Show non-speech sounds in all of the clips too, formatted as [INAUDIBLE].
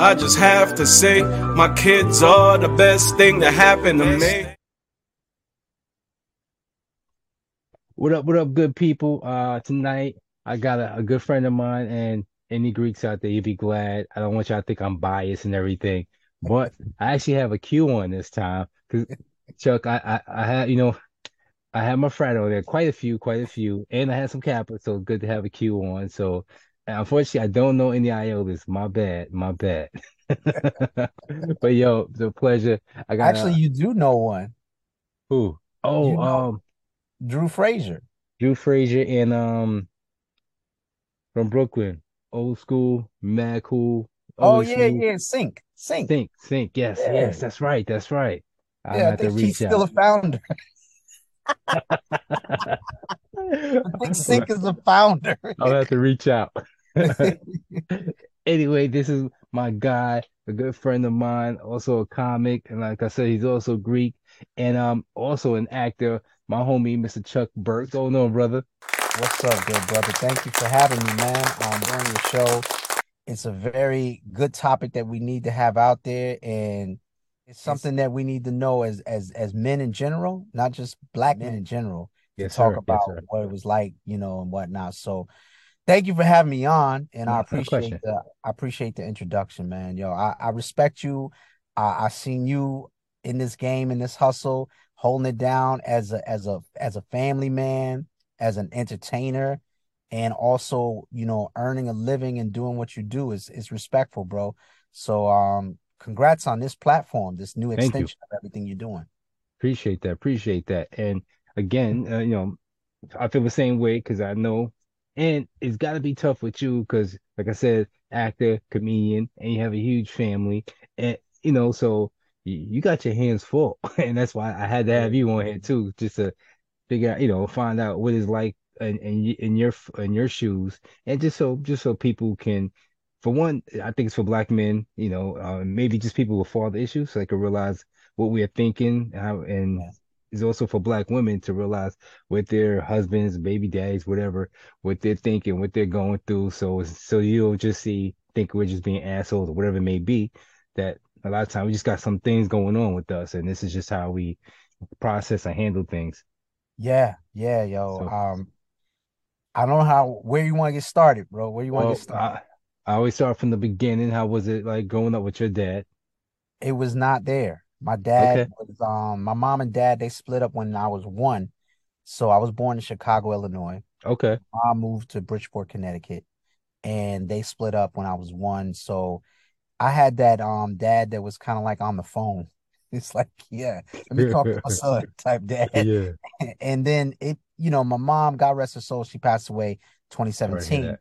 I just have to say, my kids are the best thing that happened to me. What up, what up, good people? Uh tonight I got a, a good friend of mine and any Greeks out there, you'd be glad. I don't want y'all to think I'm biased and everything, but I actually have a Q on this time because Chuck, I, I I had you know I had my friend on there, quite a few, quite a few, and I had some Kappa, so good to have a Q on. So unfortunately, I don't know any Iotas. My bad, my bad. [LAUGHS] but yo, the pleasure. I got actually, you do know one. Who? Oh, you know um, Drew Frazier. Drew Frazier and um from Brooklyn, old school, mad cool. Oh yeah, smooth. yeah, Sync, Sync, Sync, Sync. Yes, yeah. yes, that's right, that's right. I yeah, I think she's still a founder. [LAUGHS] [LAUGHS] I think Sync is the founder. I'll have to reach out. [LAUGHS] anyway, this is my guy, a good friend of mine, also a comic, and like I said, he's also Greek and um also an actor. My homie, Mr. Chuck Burks. Going on, brother? What's up, good brother? Thank you for having me, man. Um, during the show, it's a very good topic that we need to have out there, and it's something that we need to know as as as men in general, not just black men in general, yes, to talk sir. about yes, what it was like, you know, and whatnot. So thank you for having me on, and I appreciate the I appreciate the introduction, man. Yo, I, I respect you. I, I seen you in this game in this hustle, holding it down as a as a as a family man, as an entertainer, and also you know earning a living and doing what you do is is respectful, bro. So um, congrats on this platform, this new extension of everything you're doing. Appreciate that. Appreciate that. And again, uh, you know, I feel the same way because I know and it's got to be tough with you because, like I said, actor, comedian, and you have a huge family, and you know, so you, got your hands full, [LAUGHS] and that's why I had to have you on here too, just to figure out, you know, find out what it's like in, in, in your in your shoes, and just so just so people can, for one, I think it's for black men, you know, uh, maybe just people with father issues, so they can realize what we are thinking, how, and is also for black women to realize what their husbands, baby daddies, whatever, what they're thinking, what they're going through. So so you don't just see think we're just being assholes or whatever it may be. That a lot of times we just got some things going on with us, and this is just how we process and handle things. Yeah, yeah, yo. So, um, I don't know how where you want to get started, bro. Where you want to well, get started? I, I always start from the beginning. How was it like growing up with your dad? It was not there. My dad okay. was um my mom and dad they split up when I was one. So I was born in Chicago, Illinois. Okay. I moved to Bridgeport, Connecticut, and they split up when I was one. So I had that um dad that was kind of like on the phone. [LAUGHS] It's like, yeah, let me talk to my [LAUGHS] son [LAUGHS] type dad. Yeah. And then it, you know, my mom, God rest her soul, she passed away 2017.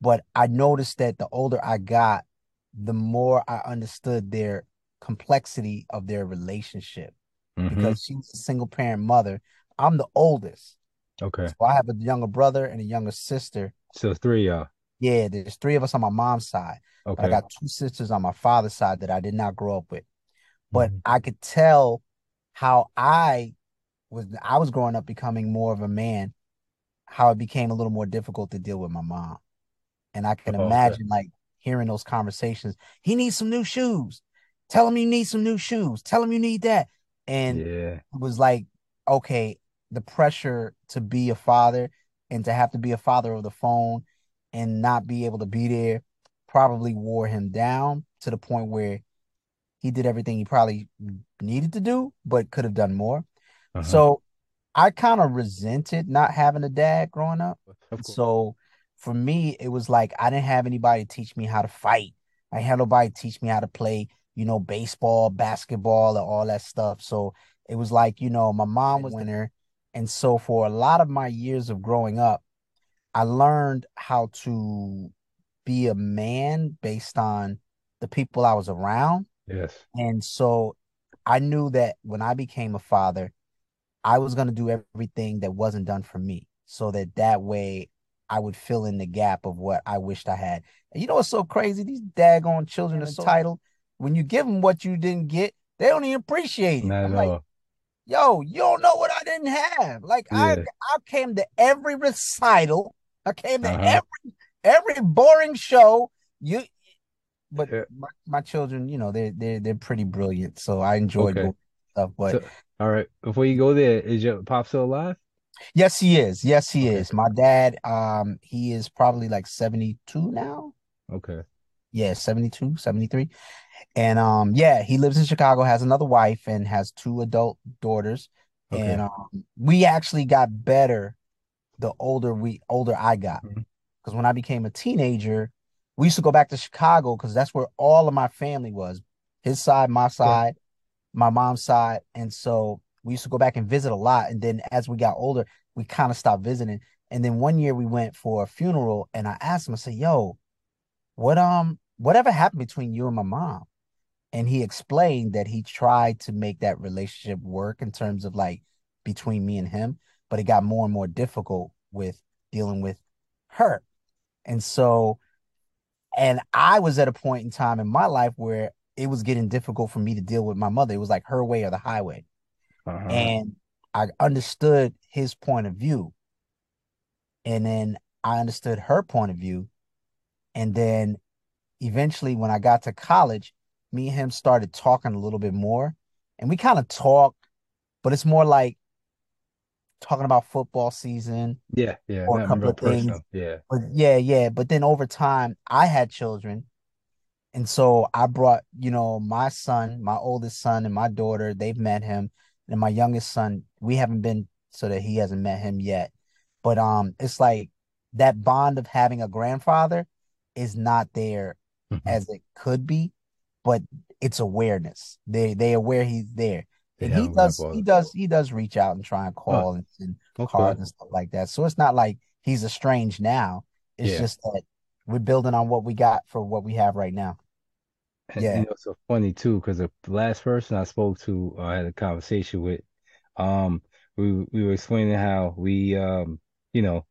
But I noticed that the older I got, the more I understood their complexity of their relationship mm-hmm. because she's a single parent mother. I'm the oldest. Okay. So I have a younger brother and a younger sister. So three y'all. Yeah, there's three of us on my mom's side. Okay. I got two sisters on my father's side that I did not grow up with. But mm-hmm. I could tell how I was I was growing up becoming more of a man, how it became a little more difficult to deal with my mom. And I can oh, imagine okay. like hearing those conversations. He needs some new shoes. Tell him you need some new shoes. Tell him you need that. And yeah. it was like, okay, the pressure to be a father and to have to be a father of the phone and not be able to be there probably wore him down to the point where he did everything he probably needed to do, but could have done more. Uh-huh. So I kind of resented not having a dad growing up. So for me, it was like I didn't have anybody teach me how to fight. I had nobody teach me how to play you know, baseball, basketball, and all that stuff. So it was like, you know, my mom was winner. And so for a lot of my years of growing up, I learned how to be a man based on the people I was around. Yes. And so I knew that when I became a father, I was going to do everything that wasn't done for me so that that way I would fill in the gap of what I wished I had. And you know what's so crazy? These daggone children are so titled when you give them what you didn't get, they don't even appreciate it. Not I'm like, all. yo, you don't know what I didn't have. Like yeah. I, I came to every recital. I came to uh-huh. every every boring show. You but yeah. my, my children, you know, they're they're they're pretty brilliant. So I enjoyed okay. stuff. But so, all right, before you go there, is your pop still alive? Yes, he is. Yes, he okay. is. My dad, um, he is probably like 72 now. Okay. Yeah, 72, 73. And um, yeah, he lives in Chicago, has another wife, and has two adult daughters. Okay. And um, we actually got better the older we older I got. Because mm-hmm. when I became a teenager, we used to go back to Chicago because that's where all of my family was. His side, my side, okay. my mom's side. And so we used to go back and visit a lot. And then as we got older, we kind of stopped visiting. And then one year we went for a funeral and I asked him, I said, Yo, what um whatever happened between you and my mom? And he explained that he tried to make that relationship work in terms of like between me and him, but it got more and more difficult with dealing with her. And so and I was at a point in time in my life where it was getting difficult for me to deal with my mother. It was like her way or the highway. Uh-huh. And I understood his point of view. And then I understood her point of view. And then eventually, when I got to college, me and him started talking a little bit more. And we kind of talk, but it's more like talking about football season. Yeah, yeah. Or a couple of things. Personal. Yeah. But yeah, yeah. But then over time, I had children. And so I brought, you know, my son, my oldest son, and my daughter, they've met him and my youngest son, we haven't been so that he hasn't met him yet. But um, it's like that bond of having a grandfather is not there mm-hmm. as it could be, but it's awareness. They they aware he's there. And he does he does he does reach out and try and call oh, and send okay. cards and stuff like that. So it's not like he's estranged now. It's yeah. just that we're building on what we got for what we have right now. And, yeah, you know, so funny too because the last person I spoke to, uh, I had a conversation with, um, we we were explaining how we, um, you know,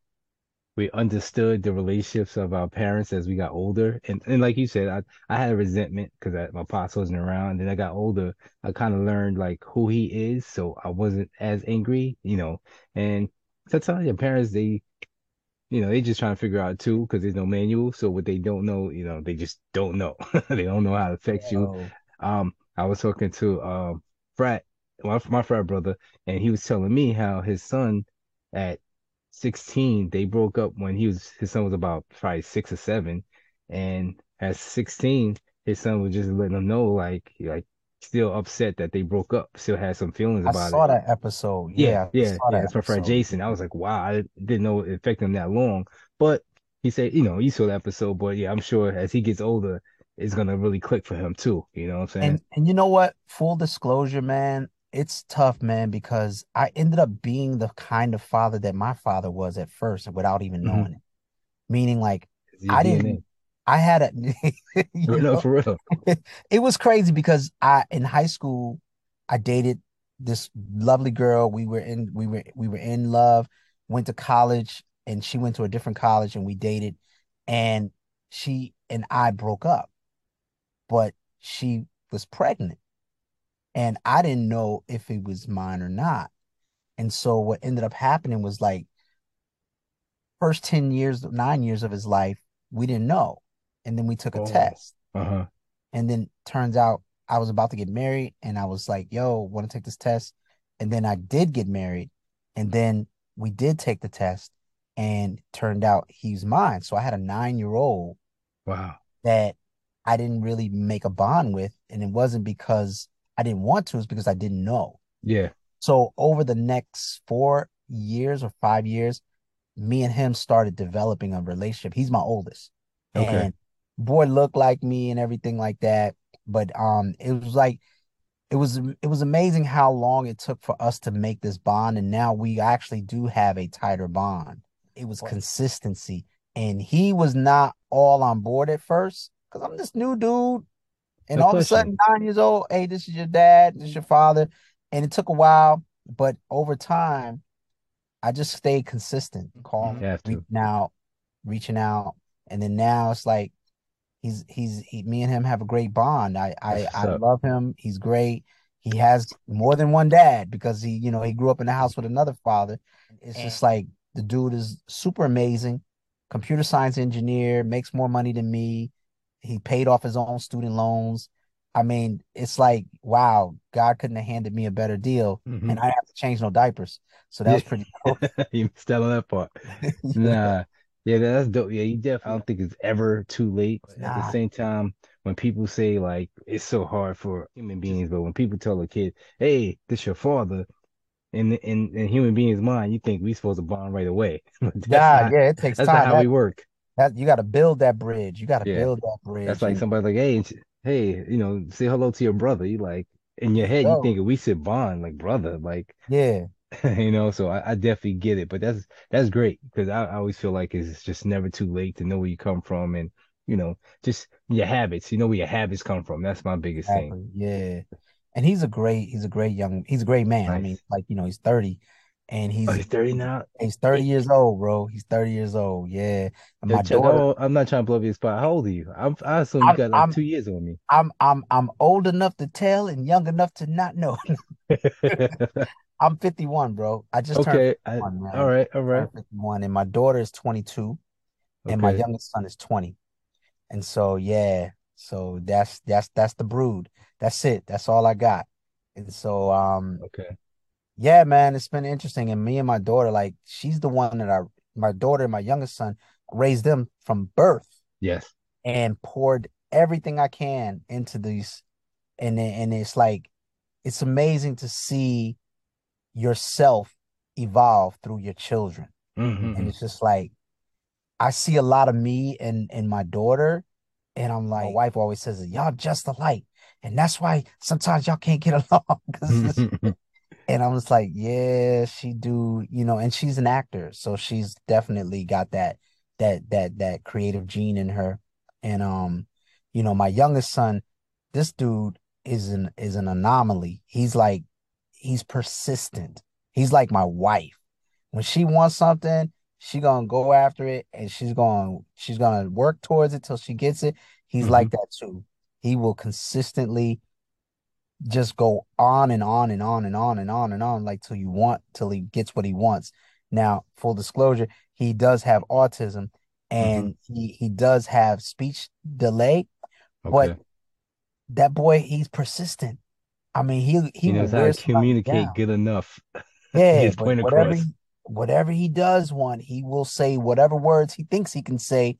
we understood the relationships of our parents as we got older, and and like you said, I I had a resentment because my pops wasn't around. And then I got older, I kind of learned like who he is, so I wasn't as angry, you know. And sometimes your parents they you know, they just trying to figure out too because there's no manual. So what they don't know, you know, they just don't know. [LAUGHS] they don't know how it affects you. Um, I was talking to um frat, my, my frat brother, and he was telling me how his son at 16 they broke up when he was his son was about probably six or seven, and at 16 his son was just letting him know like like still upset that they broke up, still had some feelings about it. I saw that episode. Yeah, yeah, yeah. yeah. That's my friend Jason. I was like, wow, I didn't know it affected him that long. But he said, you know, you saw the episode, but yeah, I'm sure as he gets older, it's gonna really click for him too. You know what I'm saying? And and you know what? Full disclosure, man, it's tough, man, because I ended up being the kind of father that my father was at first without even mm-hmm. knowing it. Meaning like I didn't I had a [LAUGHS] you know, for real. [LAUGHS] It was crazy because I in high school I dated this lovely girl. We were in we were we were in love, went to college and she went to a different college and we dated and she and I broke up. But she was pregnant. And I didn't know if it was mine or not. And so what ended up happening was like first 10 years, 9 years of his life, we didn't know and then we took a oh. test. Uh-huh. And then turns out I was about to get married and I was like, yo, want to take this test? And then I did get married. And then we did take the test and turned out he's mine. So I had a nine year old. Wow. That I didn't really make a bond with. And it wasn't because I didn't want to, it's because I didn't know. Yeah. So over the next four years or five years, me and him started developing a relationship. He's my oldest. Okay. And boy looked like me and everything like that. But um, it was like it was it was amazing how long it took for us to make this bond, and now we actually do have a tighter bond. It was consistency, and he was not all on board at first because I'm this new dude, and all of a sudden nine years old. Hey, this is your dad. This is your father, and it took a while, but over time, I just stayed consistent, mm-hmm. calm, reaching out, reaching out, and then now it's like he's he's he, me and him have a great bond. I I, I love him. He's great. He has more than one dad because he you know he grew up in the house with another father. It's just like the dude is super amazing, computer science engineer, makes more money than me. He paid off his own student loans. I mean, it's like, wow, God couldn't have handed me a better deal, mm-hmm. and I have to change no diapers. So that was pretty [LAUGHS] cool. you missed out on that part. [LAUGHS] nah, yeah, that's dope. Yeah, you definitely. I don't think it's ever too late. Nah. At the same time, when people say like it's so hard for human beings, but when people tell a kid, "Hey, this your father," in in in human beings' mind, you think we supposed to bond right away. [LAUGHS] yeah, yeah, it takes that's time. That's how that, we work. That you got to build that bridge. You got to yeah. build that bridge. That's like somebody like, hey, hey, you know, say hello to your brother. You like in your head, you think we should bond like brother, like yeah, [LAUGHS] you know. So I, I, definitely get it, but that's that's great because I, I always feel like it's just never too late to know where you come from and you know just your habits. You know where your habits come from. That's my biggest exactly. thing. Yeah, and he's a great he's a great young he's a great man. Nice. I mean, like you know, he's thirty and he's, oh, he's 30 now. He's 30 years old, bro. He's 30 years old. Yeah. And my daughter, I'm not trying to blow up your spot. How old are you? I'm, I assume you I'm, got like I'm, two years on me. I'm I'm I'm old enough to tell and young enough to not know. [LAUGHS] I'm 51, bro. I just okay. I, all right, all right. 51, and my daughter is 22, and my youngest son is 20. And so yeah, so that's that's that's the brood. That's it. That's all I got. And so um okay yeah, man, it's been interesting. And me and my daughter, like, she's the one that I, my daughter and my youngest son, raised them from birth. Yes. And poured everything I can into these. And, and it's like, it's amazing to see yourself evolve through your children. Mm-hmm. And it's just like, I see a lot of me and, and my daughter. And I'm like, my wife always says, y'all just alike. And that's why sometimes y'all can't get [LAUGHS] along because [LAUGHS] and I was like, yeah, she do, you know, and she's an actor, so she's definitely got that that that that creative gene in her. And um, you know, my youngest son, this dude is an is an anomaly. He's like he's persistent. He's like my wife. When she wants something, she gonna go after it and she's gonna she's gonna work towards it till she gets it. He's mm-hmm. like that too. He will consistently just go on and on and on and on and on and on like till you want till he gets what he wants. Now, full disclosure, he does have autism and mm-hmm. he he does have speech delay, okay. but that boy he's persistent. I mean, he he, he knows how to communicate good enough. [LAUGHS] Yeah, whatever he, whatever he does want, he will say whatever words he thinks he can say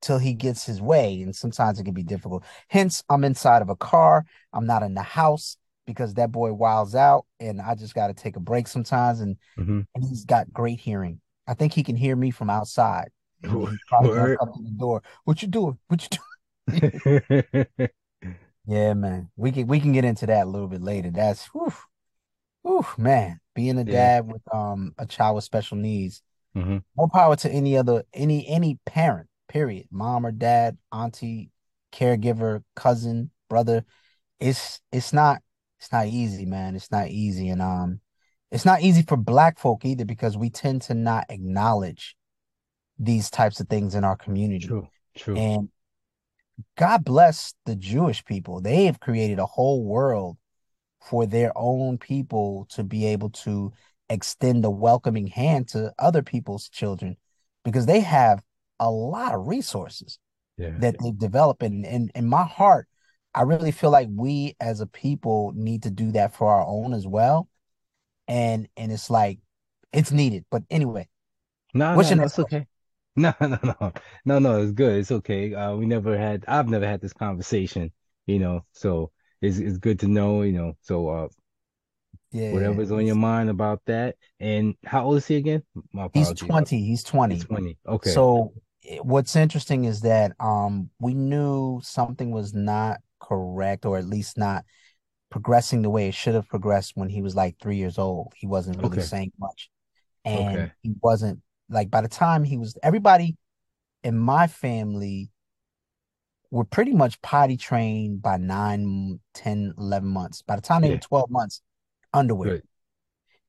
till he gets his way. And sometimes it can be difficult. Hence, I'm inside of a car. I'm not in the house because that boy wilds out and I just got to take a break sometimes. And, mm-hmm. and he's got great hearing. I think he can hear me from outside. [LAUGHS] He's probably come to the door. What you doing? What you doing? [LAUGHS] yeah, man. We can we can get into that a little bit later. That's whew, whew, man. Being a dad yeah. with um a child with special needs. Mm-hmm. More power to any other any any parent period. Mom or dad, auntie, caregiver, cousin, brother. It's it's not it's not easy, man. It's not easy. And um it's not easy for black folk either because we tend to not acknowledge these types of things in our community. True, true. And God bless the Jewish people. They have created a whole world for their own people to be able to extend a welcoming hand to other people's children because they have a lot of resources yeah. that they've developed. And in, in my heart, I really feel like we as a people need to do that for our own as well. And and it's like it's needed. But anyway. No, what's no, your next okay. [LAUGHS] No, no, no. No, no, it's good. It's okay. Uh we never had I've never had this conversation, you know, so it's it's good to know, you know. So uh yeah, whatever's on your mind about that. And how old is he again? My He's 20. He's 20. He's 20. Okay. So what's interesting is that um we knew something was not correct or at least not progressing the way it should have progressed when he was like three years old. He wasn't really okay. saying much. And okay. he wasn't like by the time he was everybody in my family were pretty much potty trained by 9 10 11 months by the time they yeah. were 12 months underwear Good.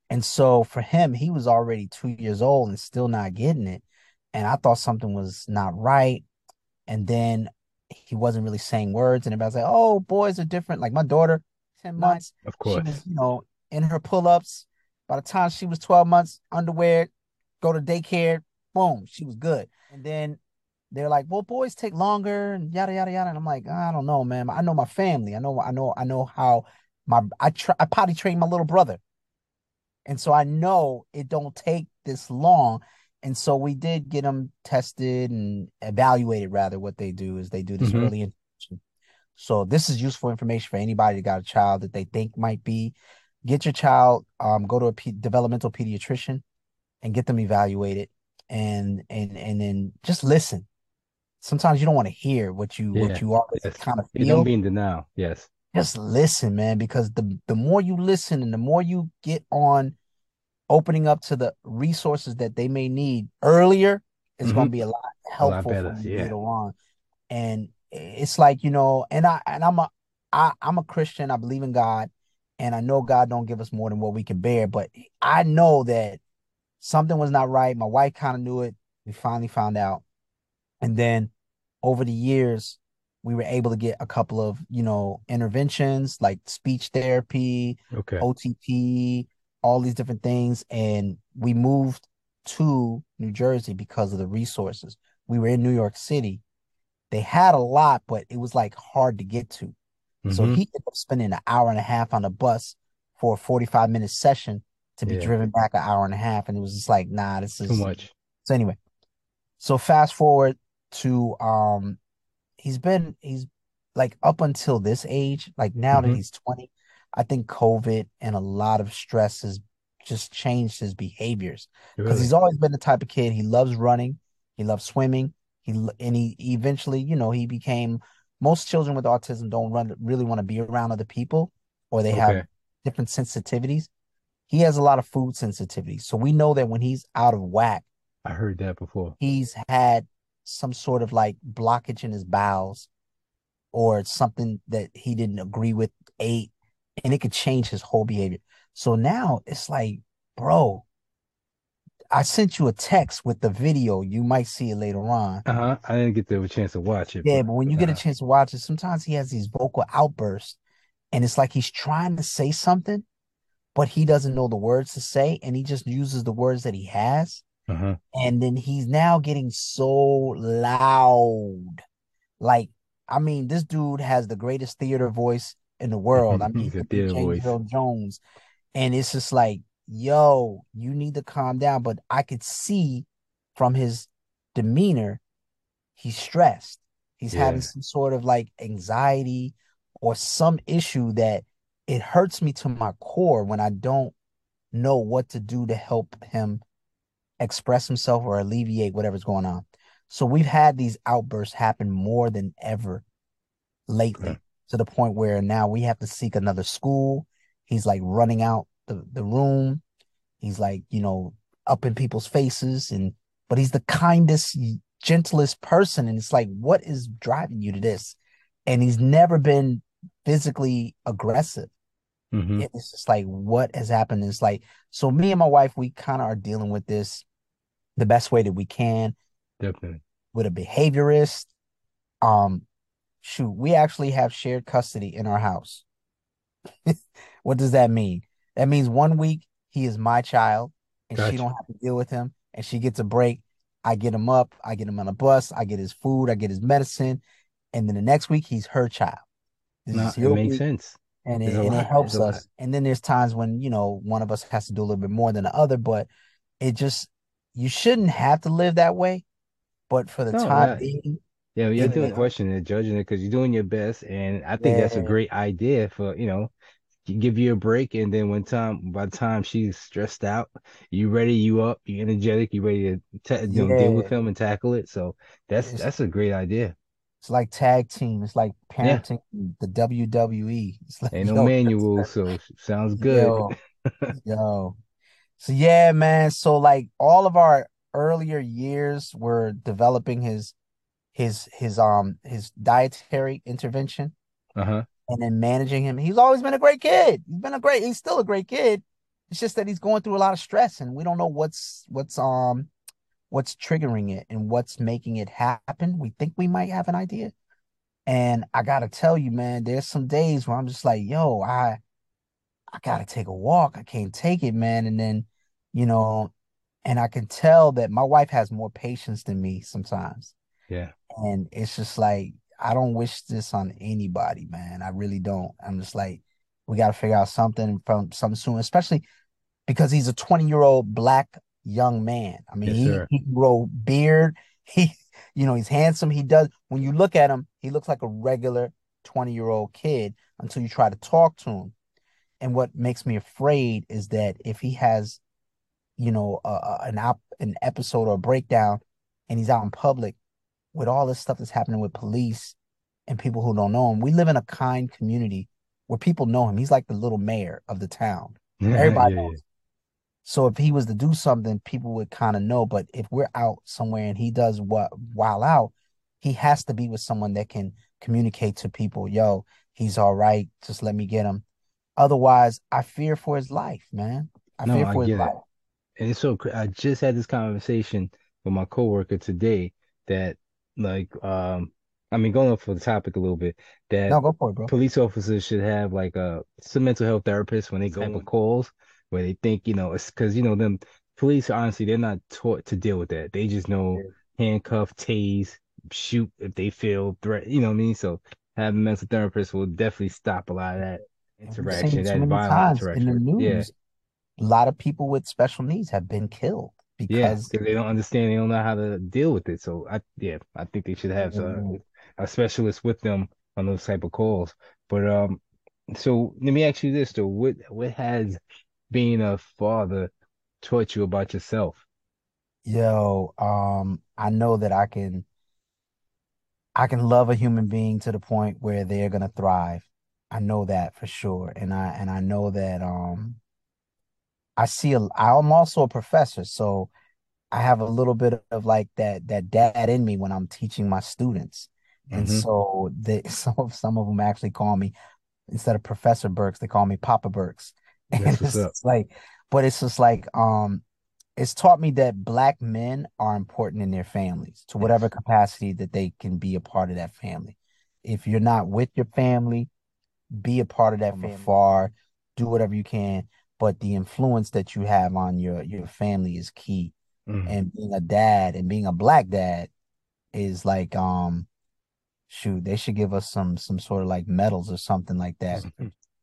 and so for him he was already two years old and still not getting it and I thought something was not right. And then he wasn't really saying words, and everybody's like, "Oh, boys are different." Like my daughter, ten months, of course, she was, you know, in her pull-ups. By the time she was twelve months, underwear, go to daycare, boom, she was good. And then they're like, well, boys take longer and yada yada yada. And I'm like, I don't know, man. I know my family. I know, I know, I know how my I try I potty trained my little brother. And so I know it don't take this long. And so we did get them tested and evaluated rather what they do is they do this mm-hmm. early intervention. So this is useful information for anybody that got a child that they think might be. Get your child, um, go to a p- developmental pediatrician and get them evaluated and and and then just listen sometimes you don't want to hear what you yeah. what you are yes. kind of feel. You don't mean to denial. Yes. Just listen, man, because the the more you listen and the more you get on opening up to the resources that they may need earlier, is mm-hmm. going to be a lot helpful a lot for yeah. later on. And it's like you know, and I and I'm a I, I'm a Christian. I believe in God, and I know God don't give us more than what we can bear. But I know that something was not right. My wife kind of knew it. We finally found out, and then over the years, we were able to get a couple of, you know, interventions like speech therapy, okay. OTP, all these different things. And we moved to New Jersey because of the resources. We were in New York City. They had a lot, but it was like hard to get to. Mm-hmm. So he ended up spending an hour and a half on a bus for a 45 minute session to be yeah. driven back an hour and a half. And it was just like, nah, this is too much. So anyway, so fast forward to um he's been he's like up until this age, like now mm-hmm. that he's 20, I think COVID and a lot of stress has just changed his behaviors. Because really? he's always been the type of kid he loves running, he loves swimming, he and he eventually, you know, he became most children with autism don't run really want to be around other people or they okay. have different sensitivities. He has a lot of food sensitivities. So we know that when he's out of whack, I heard that before. He's had some sort of like blockage in his bowels or something that he didn't agree with ate and it could change his whole behavior. So now it's like, bro, I sent you a text with the video. You might see it later on. Uh-huh. I didn't get the chance to watch it. Yeah, but, but when you uh-huh. get a uh-huh. chance to watch it, sometimes he has these vocal outbursts and it's like he's trying to say something, but he doesn't know the words to say and he just uses the words that he has. Uh-huh. And then he's now getting so loud. Like, I mean, this dude has the greatest theater voice in the world. I [LAUGHS] mean, James Jones. And it's just like, yo, you need to calm down. But I could see from his demeanor, he's stressed. He's yeah. having some sort of like anxiety or some issue that it hurts me to my core when I don't know what to do to help him express himself or alleviate whatever's going on. So we've had these outbursts happen more than ever lately okay. To the point where now we have to seek another school. He's like running out the, the room. He's like, you know, up in people's faces and but he's the kindest, gentlest person. And it's like, what is driving you to this? And he's never been physically aggressive. Mm-hmm. It's just like what has happened is like so me and my wife we kind of are dealing with this the best way that we can. Definitely. With a behaviorist. Um, shoot, we actually have shared custody in our house. [LAUGHS] what does that mean? That means one week he is my child and gotcha. she don't have to deal with him and she gets a break. I get him up, I get him on a bus, I get his food, I get his medicine, and then the next week he's her child. This no, it makes week, sense. And it, and it helps us. And then there's times when, you know, one of us has to do a little bit more than the other, but it just you shouldn't have to live that way, but for the no, time being, yeah, you're doing questioning and judging it because you're doing your best, and I think yeah. that's a great idea for you know give you a break and then when time by the time she's stressed out you ready you up you energetic you ready to ta- you know, deal with him and tackle it so that's it's, that's a great idea it's like tag team it's like parenting yeah. the wwe it's like, ain't no manual so sounds [LAUGHS] good yo, [LAUGHS] yo so yeah, man. So like all of our earlier years were developing his his his um his dietary intervention. Uh-huh. And then managing him. He's always been a great kid. He's been a great, he's still a great kid. It's just that he's going through a lot of stress and we don't know what's what's um what's triggering it and what's making it happen. We think we might have an idea. And I gotta tell you, man, there's some days where I'm just like, yo, I I gotta take a walk. I can't take it, man. And then, you know, and I can tell that my wife has more patience than me sometimes. Yeah. And it's just like I don't wish this on anybody, man. I really don't. I'm just like, we got to figure out something from some soon, especially because he's a 20 year old black young man. I mean, yes, he, he grow beard. [LAUGHS] He, you know, he's handsome. He does. When you look at him, he looks like a regular 20 year old kid until you try to talk to him. And what makes me afraid is that if he has, you know, uh, an op- an episode or a breakdown, and he's out in public, with all this stuff that's happening with police and people who don't know him, we live in a kind community where people know him. He's like the little mayor of the town. [LAUGHS] Everybody yeah, knows. Yeah. So if he was to do something, people would kind of know. But if we're out somewhere and he does what while out, he has to be with someone that can communicate to people, yo, he's all right. Just let me get him. Otherwise, I fear for his life, man. I no, fear for his it. life. And it's so I just had this conversation with my coworker today that like um I mean going off for the topic a little bit that no, go for it, bro. police officers should have like a some mental health therapist when they go for calls where they think you know it's because you know them police honestly they're not taught to deal with that they just know yeah. handcuff tase shoot if they feel threat you know what I mean so having a mental therapist will definitely stop a lot of that interaction that violent interaction in the news yeah. a lot of people with special needs have been killed because yeah, they don't understand, they don't know how to deal with it. So I yeah, I think they should have mm-hmm. a, a specialist with them on those type of calls. But um, so let me ask you this though: what what has being a father taught you about yourself? Yo, um, I know that I can I can love a human being to the point where they're gonna thrive. I know that for sure. And I and I know that um I see a, I'm also a professor, so I have a little bit of like that that dad in me when I'm teaching my students. And mm-hmm. so they [LAUGHS] some of some of them actually call me instead of Professor Burks, they call me Papa Burks. [LAUGHS] And it's, it's like, but it's just like um it's taught me that black men are important in their families to whatever yes. capacity that they can be a part of that family. If you're not with your family, be a part of that from afar, do whatever you can but the influence that you have on your your family is key. Mm-hmm. And being a dad and being a black dad is like um shoot, they should give us some some sort of like medals or something like that.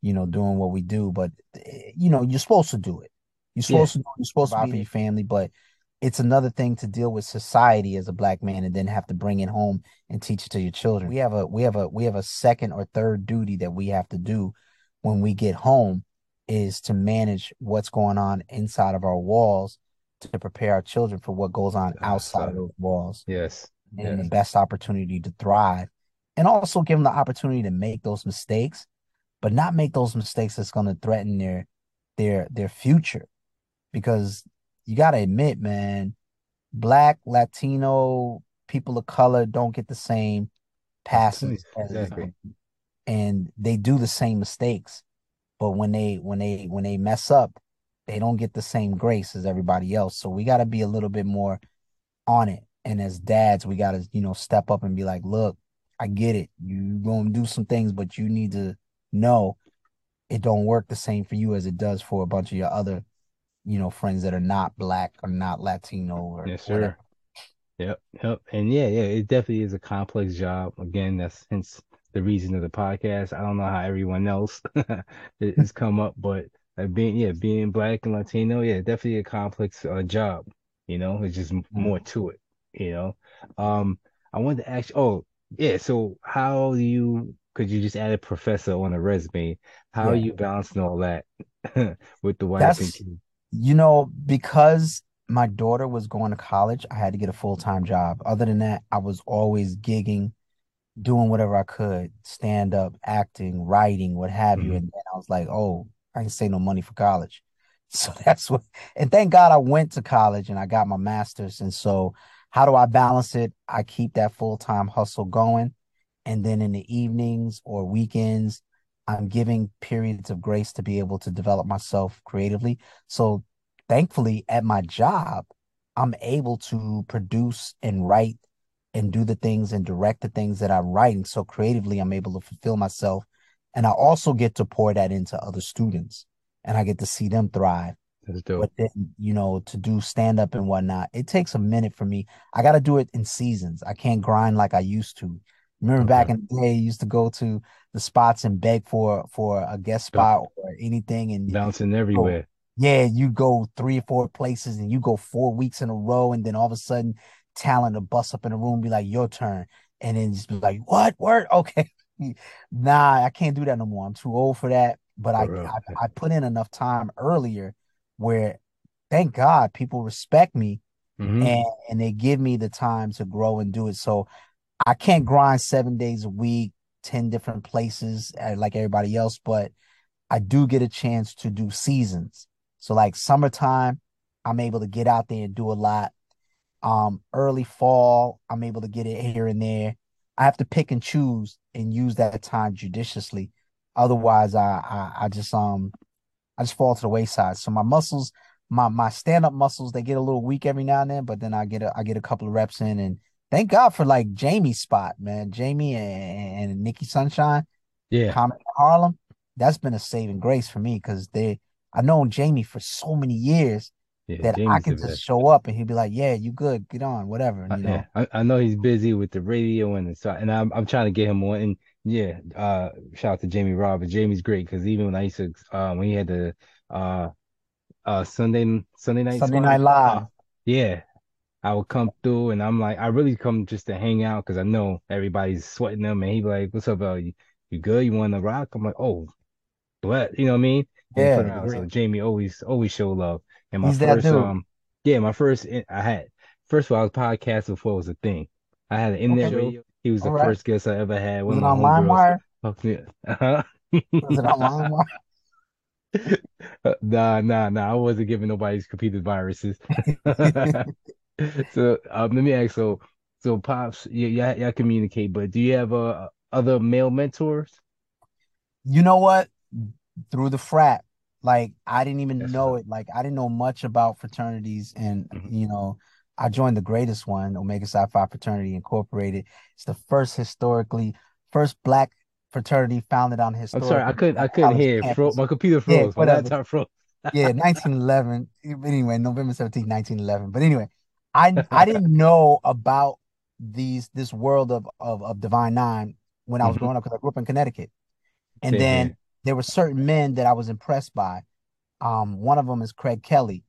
You know, doing what we do, but eh, you know, you're supposed to do it. You're supposed yeah. to you're supposed to be for your family, but it's another thing to deal with society as a black man and then have to bring it home and teach it to your children. We have a we have a we have a second or third duty that we have to do when we get home is to manage what's going on inside of our walls to prepare our children for what goes on outside of those walls. Yes. And yes. the best opportunity to thrive. And also give them the opportunity to make those mistakes, but not make those mistakes that's going to threaten their their their future. Because you gotta admit, man, black, Latino, people of color don't get the same passes. Exactly. And they do the same mistakes but when they when they when they mess up they don't get the same grace as everybody else. So we got to be a little bit more on it. And as dads we got to you know step up and be like look i get it. You going to do some things but you need to know it don't work the same for you as it does for a bunch of your other you know friends that are not black or not latino or yes sir. whatever. yep yep. And yeah yeah it definitely is a complex job. Again that's hence the reason of the podcast. I don't know how everyone else [LAUGHS] has come up, but uh, being yeah, being black and Latino, yeah, definitely a complex uh, job. You know, it's just mm-hmm. more to it. You know, um, I wanted to ask. Oh, yeah. So how do you? Could you just add a professor on a resume? How yeah. are you balancing all that [LAUGHS] with the wife? That's, you know, because my daughter was going to college, I had to get a full time job. Other than that, I was always gigging doing whatever I could, stand up, acting, writing, what have mm-hmm. you. And then I was like, oh, I ain't save no money for college. [LAUGHS] So that's what, and thank God I went to college and I got my master's. And so, how do I balance it? I keep that full time hustle going. And then in the evenings or weekends, I'm giving periods of grace to be able to develop myself creatively. So, thankfully, at my job, I'm able to produce and write and do the things and direct the things that I'm writing. So creatively, I'm able to fulfill myself. And I also get to pour that into other students and I get to see them thrive. That's dope. But then, you know, to do stand up and whatnot, it takes a minute for me. I got to do it in seasons. I can't grind like I used to. Remember okay. back in the day, I used to go to the spots and beg for for a guest spot or anything, and bouncing everywhere. yeah, you go three or four places, and you go four weeks in a row, and then all of a sudden, talent to bust up in the room, be like, "Your turn," and then just be like, "What word? [LAUGHS] Okay." nah, I can't do that no more. I'm too old for that. But I, I, I put in enough time earlier where thank God people respect me mm-hmm. and, and they give me the time to grow and do it. So I can't grind seven days a week, 10 different places uh, like everybody else, but I do get a chance to do seasons. So like summertime, I'm able to get out there and do a lot. Um, early fall, I'm able to get it here and there. I have to pick and choose and use that time judiciously. Otherwise, I, I, I just um I just fall to the wayside. So my muscles, my my stand up muscles, they get a little weak every now and then, but then I get a I get a couple of reps in, and thank God for like Jamie's spot, man. Jamie and, and Nikki Sunshine, yeah, Comic Harlem. That's been a saving grace for me because they I've known Jamie for so many years, yeah, that James I can just show up and he'd be like, "Yeah, you good? Get on, whatever." And, you know, I, I, know he's busy with the radio and the and I'm I'm trying to get him on. And yeah, uh, shout out to Jamie Roberts. Jamie's great because even when I used to, uh, when he had the uh, uh Sunday Sunday night Sunday night live, uh, yeah, I would come through and I'm like, I really come just to hang out because I know everybody's sweating them, and he'd be like, "What's up, bro? You, you good? You want to rock?" I'm like, "Oh, what? You know what I mean?" Yeah. So Jamie always always show love. And my He's first um yeah, my first I had first of all I was podcasting before it was a thing. I had an internet okay. radio. He was the right. first guest I ever had. Was it on LimeWire? Uh-huh. was it on LimeWire? [LAUGHS] nah, nah, nah. I wasn't giving nobody's computer viruses. [LAUGHS] so um, let me ask. So, so pops, yeah, y'all, y'all communicate, but do you have uh, other male mentors? You know what? Through the frat, like I didn't even That's know right. it. Like I didn't know much about fraternities, and mm-hmm. you know, I joined the greatest one, Omega Psi Phi Fraternity Incorporated. It's the first historically first black fraternity founded on historic. I'm sorry, I couldn't I couldn't hear. Fro- my computer froze. Yeah, [LAUGHS] My froze. yeah, 1911. Anyway, November 17, 1911. But anyway, I I [LAUGHS] didn't know about these this world of of, of Divine Nine when I was mm-hmm. growing up because I grew up in Connecticut. And Same then here there were certain men that I was impressed by. Um, one of them is Craig Kelly.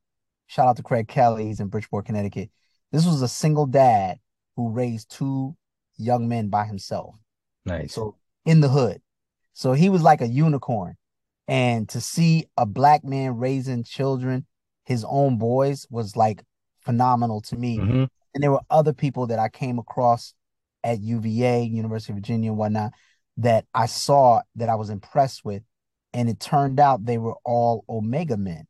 Shout out to Craig Kelly. He's in Bridgeport, Connecticut. This was a single dad who raised two young men by himself. Nice. So in the hood. So he was like a unicorn. And to see a black man raising children, his own boys, was like phenomenal to me. Mm-hmm. And there were other people that I came across at UVA, University of Virginia, and whatnot, that I saw that I was impressed with. And it turned out they were all Omega men.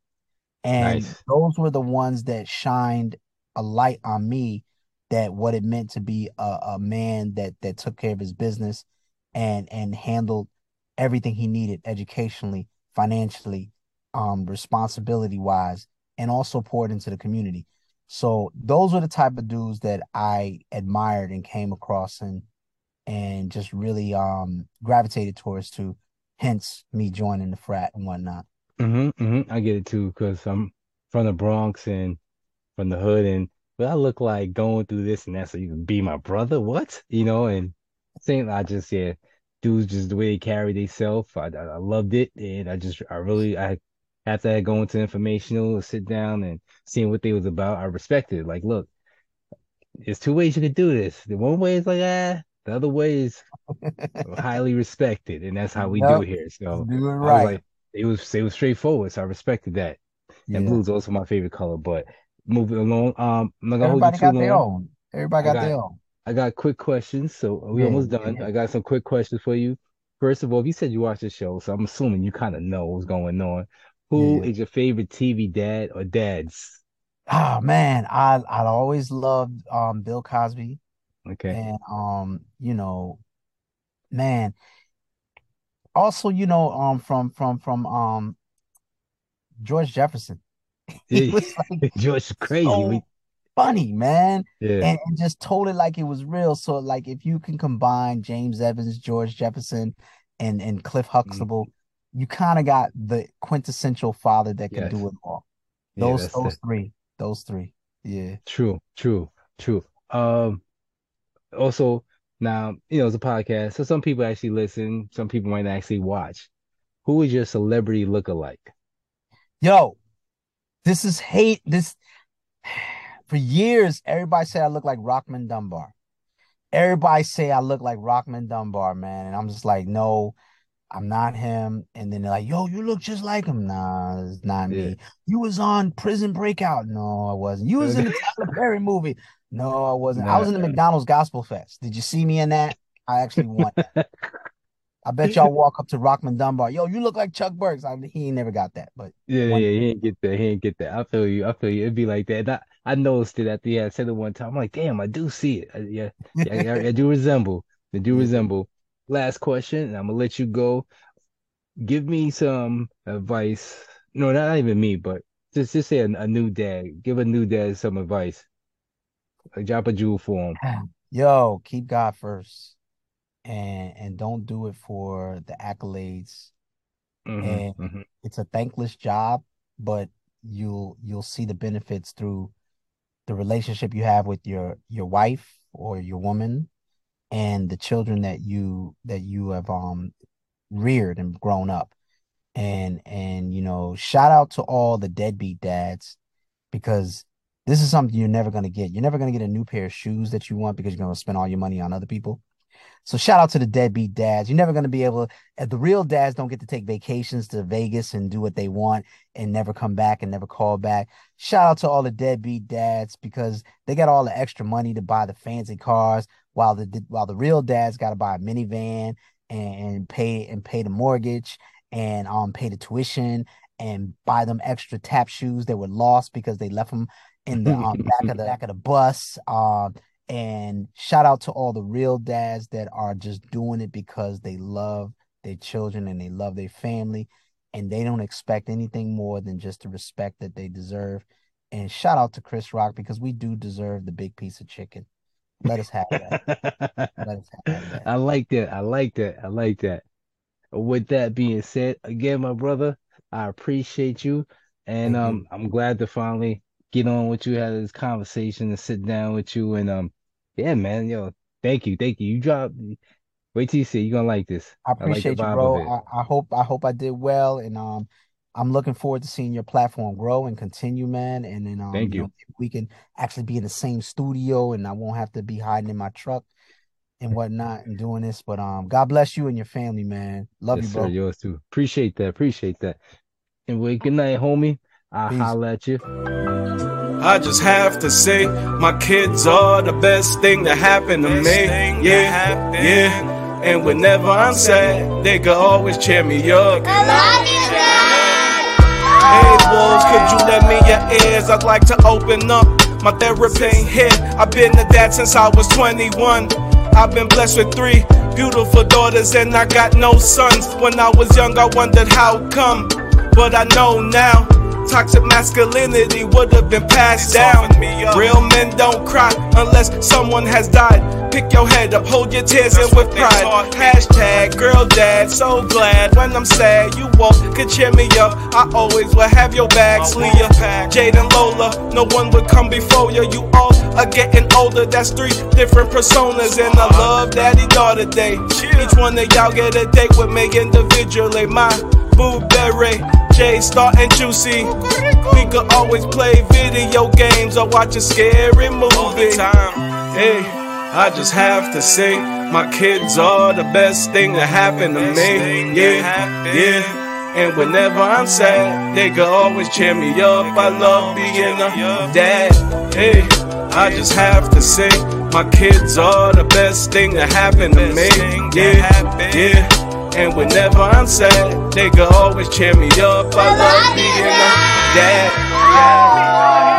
And nice. those were the ones that shined a light on me that what it meant to be a, a man that that took care of his business and and handled everything he needed educationally, financially, um, responsibility wise, and also poured into the community. So those were the type of dudes that I admired and came across and and just really um gravitated towards to hence me joining the frat and whatnot. Mm-hmm, mm-hmm. i get it too because i'm from the bronx and from the hood and but i look like going through this and that so you can be my brother? What? You know and same i just yeah dudes just the way they carry themselves I, I, I loved it and i just i really i after going to informational sit down and seeing what they was about i respected it. like look there's two ways you could do this. The one way is like ah the other way is [LAUGHS] highly respected, and that's how we yep. do here. So do it right. Like, it was it was straightforward, so I respected that. Yeah. And blue's also my favorite color. But moving along, um, I'm not gonna Everybody hold you too got long. Their own. Everybody got, got, their own. I got quick questions, so we yeah, almost done. Yeah. I got some quick questions for you. First of all, if you said you watched the show, so I'm assuming you kind of know what's going on. Who is your favorite TV dad or dads? Oh man, I I always loved um Bill Cosby. Okay. And um, you know, man. Also, you know, um, from from from um George Jefferson. [LAUGHS] he was like [LAUGHS] George crazy. So funny, man. Yeah. And, and, just told it like it was real. So like if you can combine James Evans, George Jefferson, and and Cliff mm-hmm. Huxtable, mm-hmm. you kind of got the quintessential father that can yes. do it all. Those yeah, those three. Those three. Yeah. True, true, true. Um also now, you know, it's a podcast, so some people actually listen, some people might actually watch. Who is your celebrity look-alike? Yo, this is hate. This [SIGHS] for years, everybody said I look like Rockmond Dunbar. Everybody say I look like Rockmond Dunbar, man. And I'm just like, no, I'm not him. And then they're like, yo, you look just like him. Nah, it's not yeah. me. You was on Prison Breakout. No, I wasn't. You was in the [LAUGHS] Tyler Perry movie. No, I wasn't. Nah, I was in the McDonald's Gospel Fest. Did you see me in that? I actually won. [LAUGHS] I bet y'all walk up to Rockmond Dunbar. Yo, you look like Chuck Burks. I mean, he ain't never got that, but yeah, yeah, he ain't get that. He ain't get that. I feel you. I feel you. It'd be like that. I, I noticed it at the end. I said it one time. I'm like, damn, I do see it. I, yeah, yeah, I, I, do resemble. I do [LAUGHS] resemble. Last question, and I'm gonna let you go. Give me some advice. No, not even me, but just just say a, a new dad. Give a new dad some advice. Like drop a jewel for him. Yo, keep God first and and don't do it for the accolades. Mm-hmm, and mm-hmm. it's a thankless job, but you'll you'll see the benefits through the relationship you have with your your wife or your woman and the children that you that you have um reared and grown up and and you know shout out to all the deadbeat dads because this is something you're never going to get you're never going to get a new pair of shoes that you want because you're going to spend all your money on other people so shout out to the deadbeat dads. You're never going to be able to, the real dads don't get to take vacations to Vegas and do what they want and never come back and never call back. Shout out to all the deadbeat dads because they got all the extra money to buy the fancy cars while the while the real dads got to buy a minivan and, and pay and pay the mortgage and um pay the tuition and buy them extra tap shoes that were lost because they left them in the um, back of the back of the bus. Um, and shout out to all the real dads that are just doing it because they love their children and they love their family and they don't expect anything more than just the respect that they deserve. And shout out to Chris Rock because we do deserve the big piece of chicken. Let us have that. [LAUGHS] Let us have that. I like that. I like that. I like that. With that being said, again, my brother, I appreciate you. And um, I'm glad to finally get on with you, have this conversation, and sit down with you, and um, yeah, man. Yo, thank you, thank you. You drop. Wait till you see. You're gonna like this. I appreciate I like you, bro. I, I, hope I hope I did well, and um, I'm looking forward to seeing your platform grow and continue, man. And then um, thank you. you. Know, we can actually be in the same studio, and I won't have to be hiding in my truck and whatnot and doing this. But um, God bless you and your family, man. Love yes, you, bro. Sir, yours too. Appreciate that. Appreciate that. And wait, good night, homie. I'll Peace. holler at you. I just have to say, my kids are the best thing that happened to me. Yeah, yeah. And whenever I'm sad, they can always cheer me up. I love you, Dad. Hey, wolves, could you let me your ears? I'd like to open up. My therapy ain't hit. I've been a dad since I was 21. I've been blessed with three beautiful daughters, and I got no sons. When I was young, I wondered how come. But I know now Toxic masculinity would have been passed down. Real men don't cry unless someone has died. Pick your head up, hold your tears in with pride. Hashtag girl dad, so glad when I'm sad. You all could cheer me up. I always will have your back, Leah, Jade, and Lola. No one would come before you. You all are getting older. That's three different personas, and I love daddy daughter day. Each one of y'all get a date with me individually. My blueberry, J Star and Juicy. We could always play video games or watch a scary movie. Hey, I just have to say, my kids are the best thing that happened to me. Yeah, yeah. And whenever I'm sad, they can always cheer me up. I love being a dad. Hey, I just have to say, my kids are the best thing that happened to me. Yeah, yeah. And whenever I'm sad, they can always cheer me up. I love being a dad.